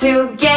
together.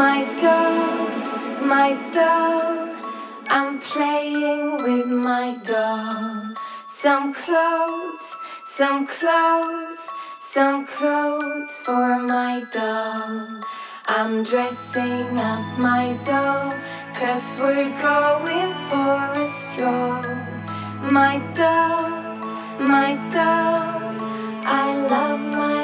my doll, my doll. I'm playing with my doll. Some clothes, some clothes, some clothes for my doll. I'm dressing up my doll, cause we're going for a stroll. My doll, my doll, I love my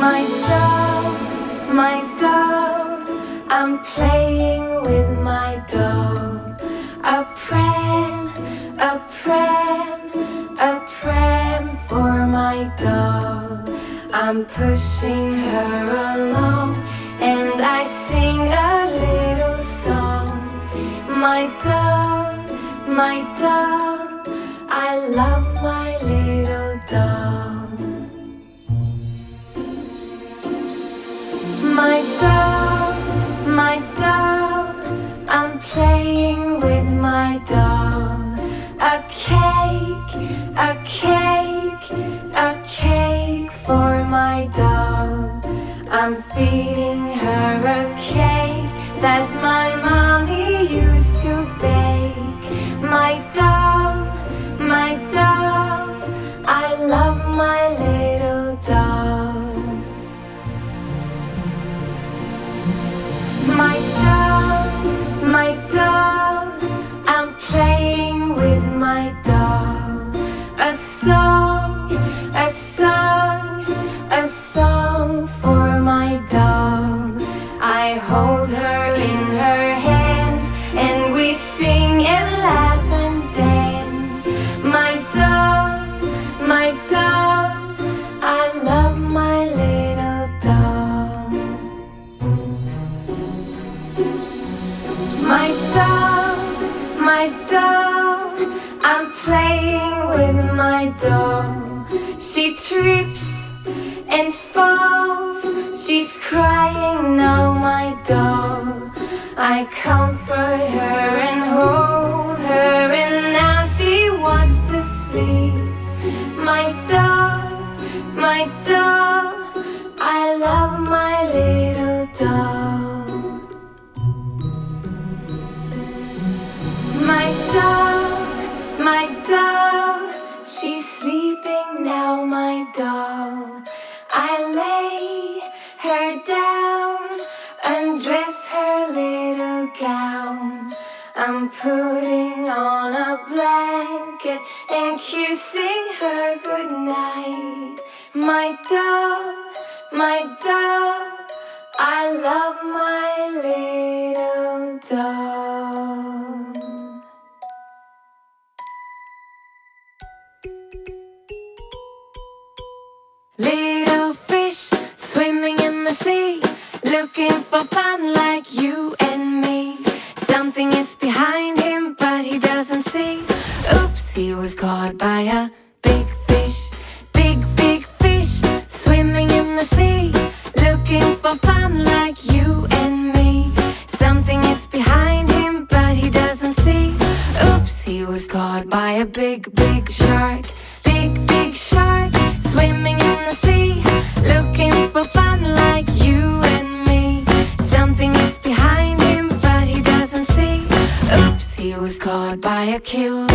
My doll, my doll, I'm playing with my doll. A pram, a pram, a pram for my doll. I'm pushing her along and I sing a little song. My doll, my a cake for my doll. I'm feeding her a cake that my mom. she tripped sing her good night. My dove, my dove, I love my little dove. Little fish swimming in the sea, looking for fun like you and me. Something is behind him, but he doesn't see he was caught by a big fish, big, big fish, swimming in the sea, looking for fun like you and me. Something is behind him, but he doesn't see. Oops, he was caught by a big, big shark, big, big shark, swimming in the sea, looking for fun like you and me. Something is behind him, but he doesn't see. Oops, he was caught by a killer.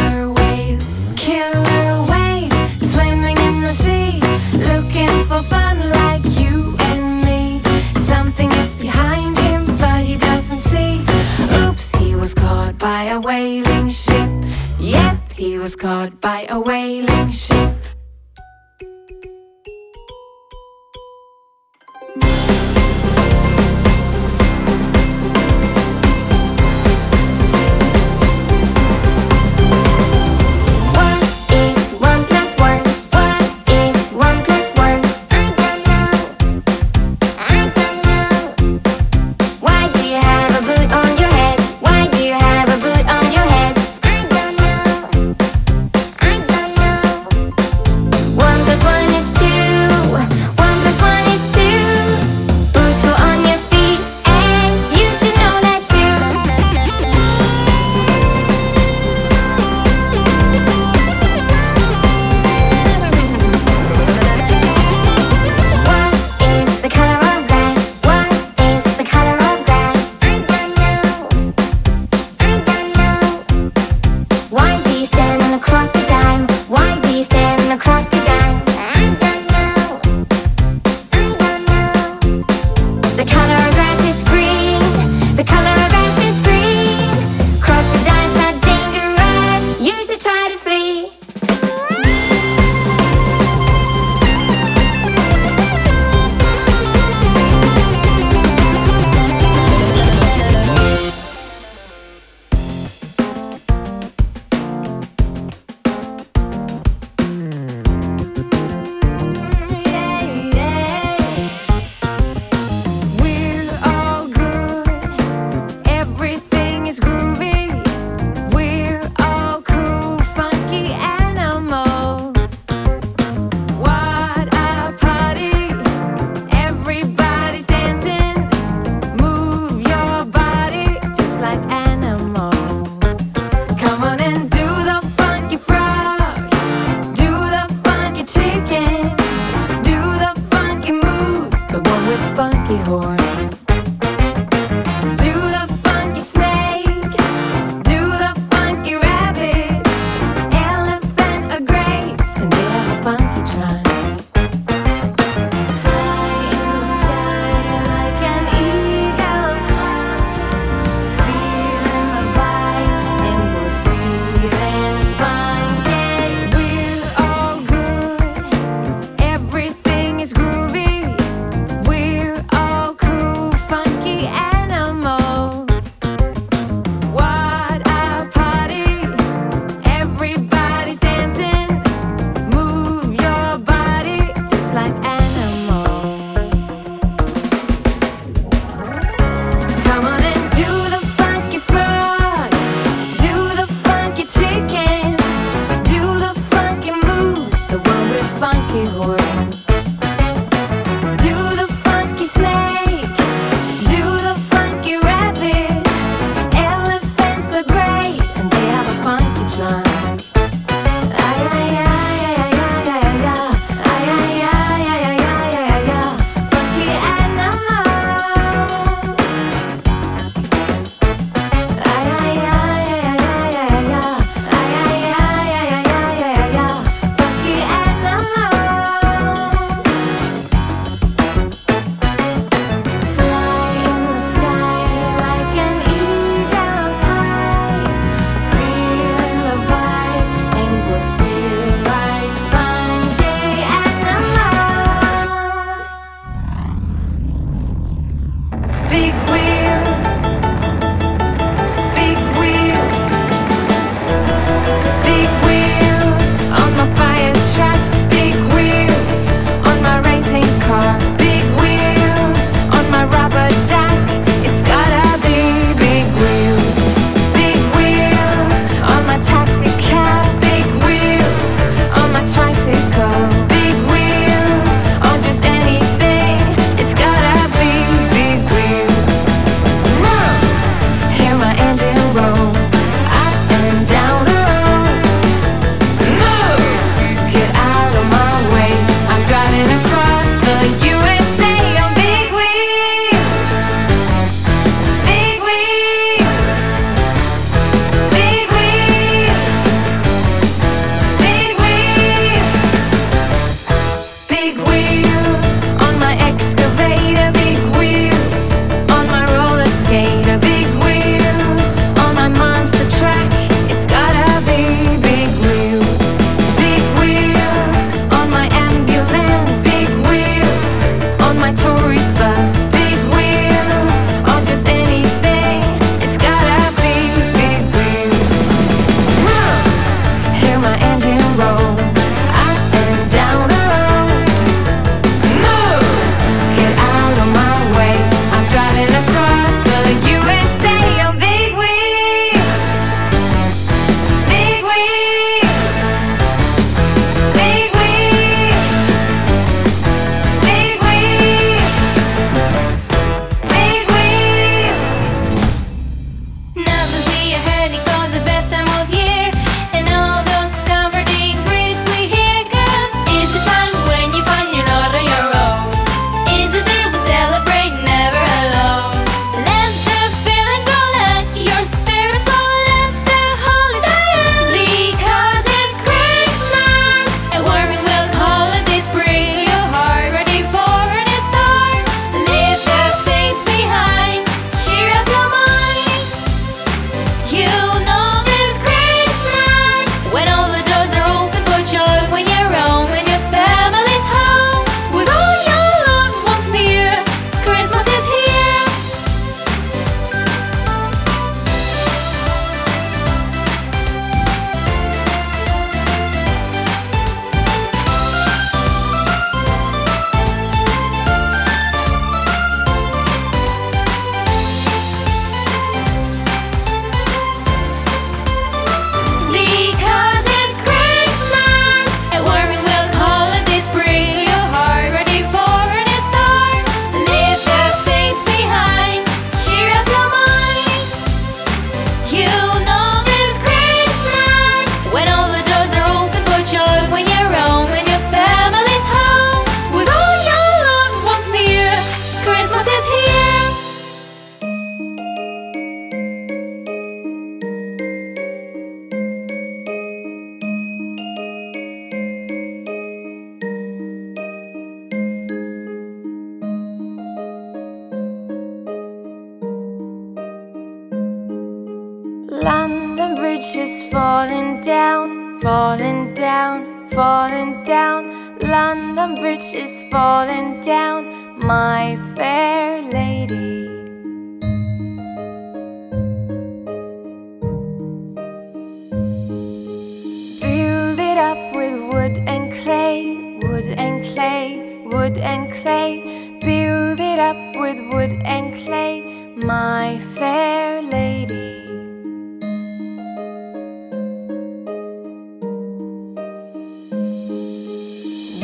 build it up with wood and clay, my fair lady.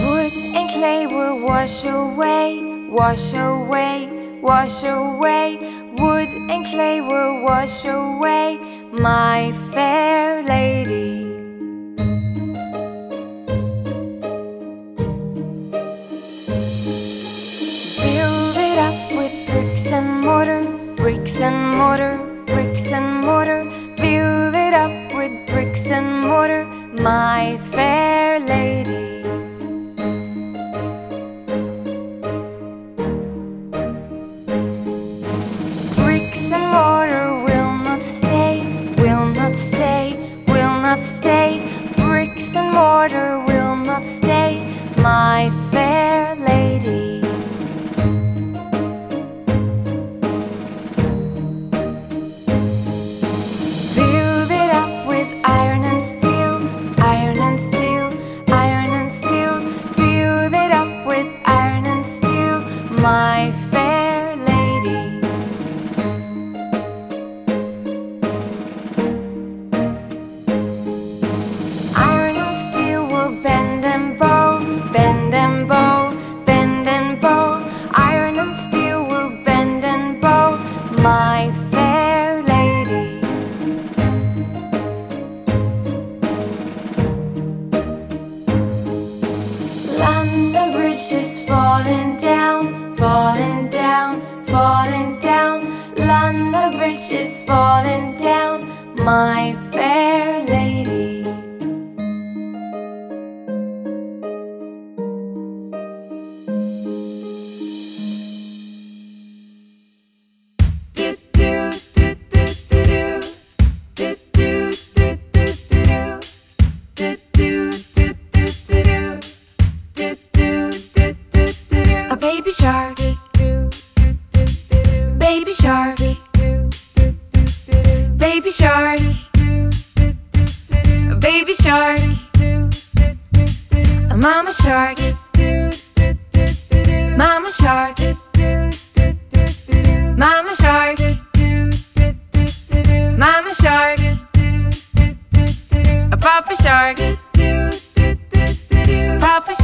Wood and clay will wash away, wash away, wash away. Wood and clay will wash away, my fair lady.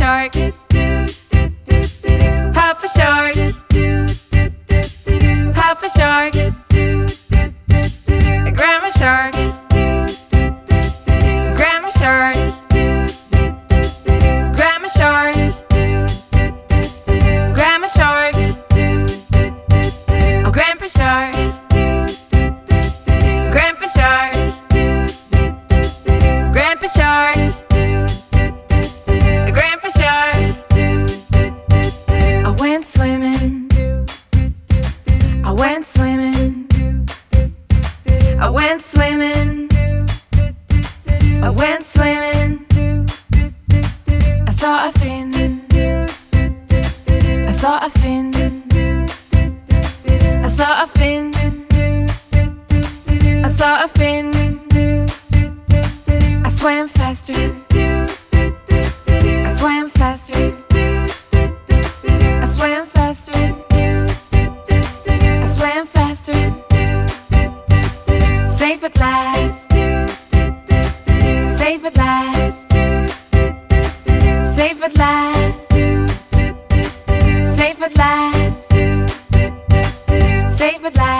target favorite life.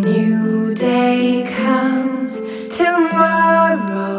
new day comes tomorrow.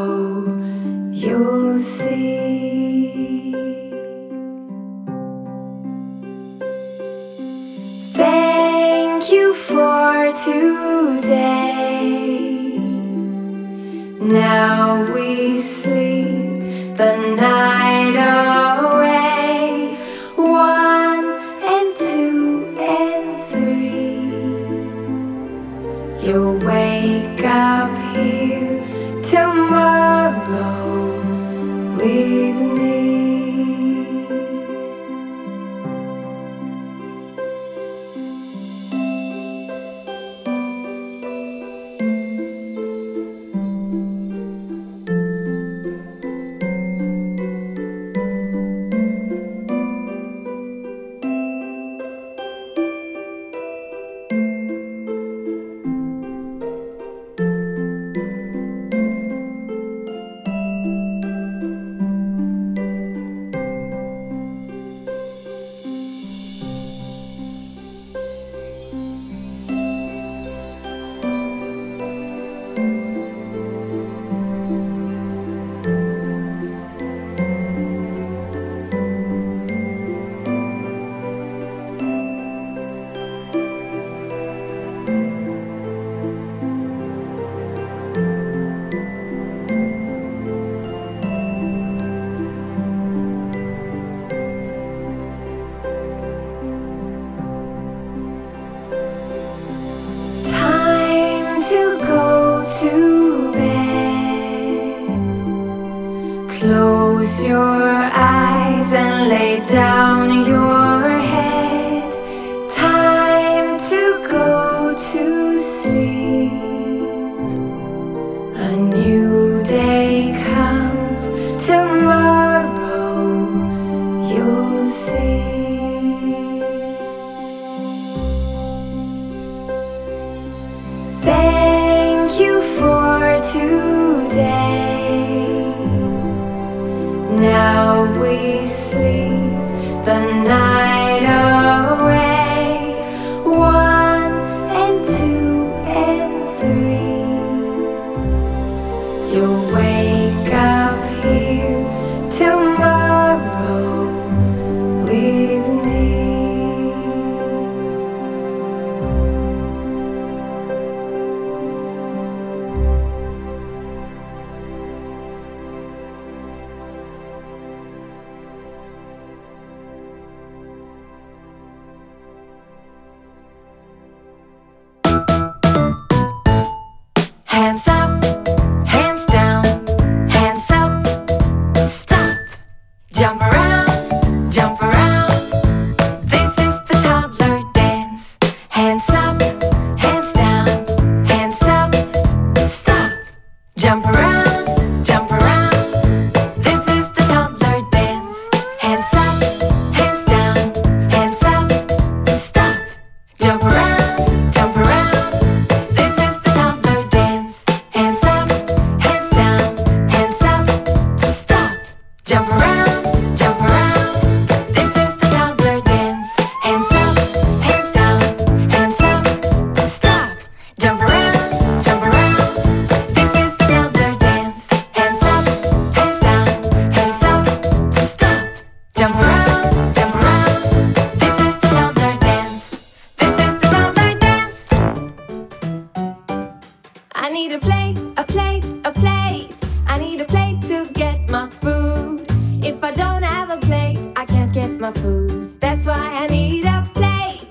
I need a plate, a plate, a plate. I need a plate to get my food. If I don't have a plate, I can't get my food. That's why I need a plate.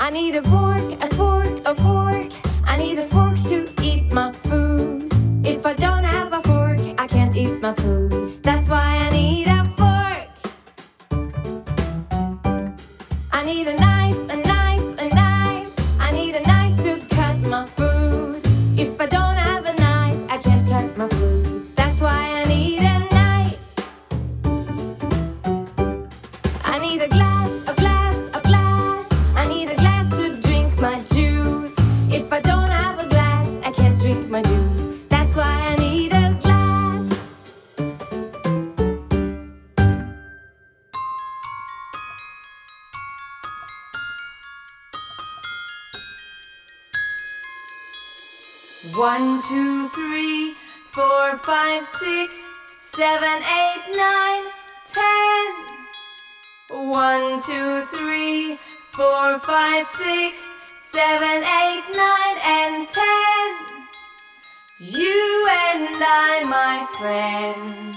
I need a fork, my friend.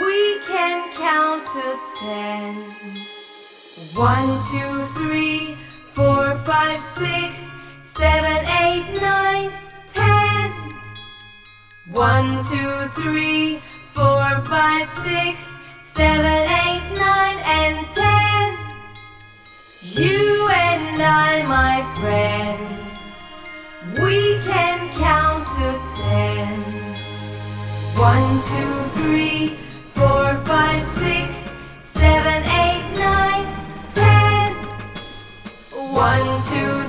We can count to ten. One, two, three, four, five, six, seven, eight, nine, ten. One, two, three, four, five, six, seven, eight, nine, and ten. You and I, my friend, we can count to ten. One, two, three, four, five, six, seven, eight, nine, ten. One, two,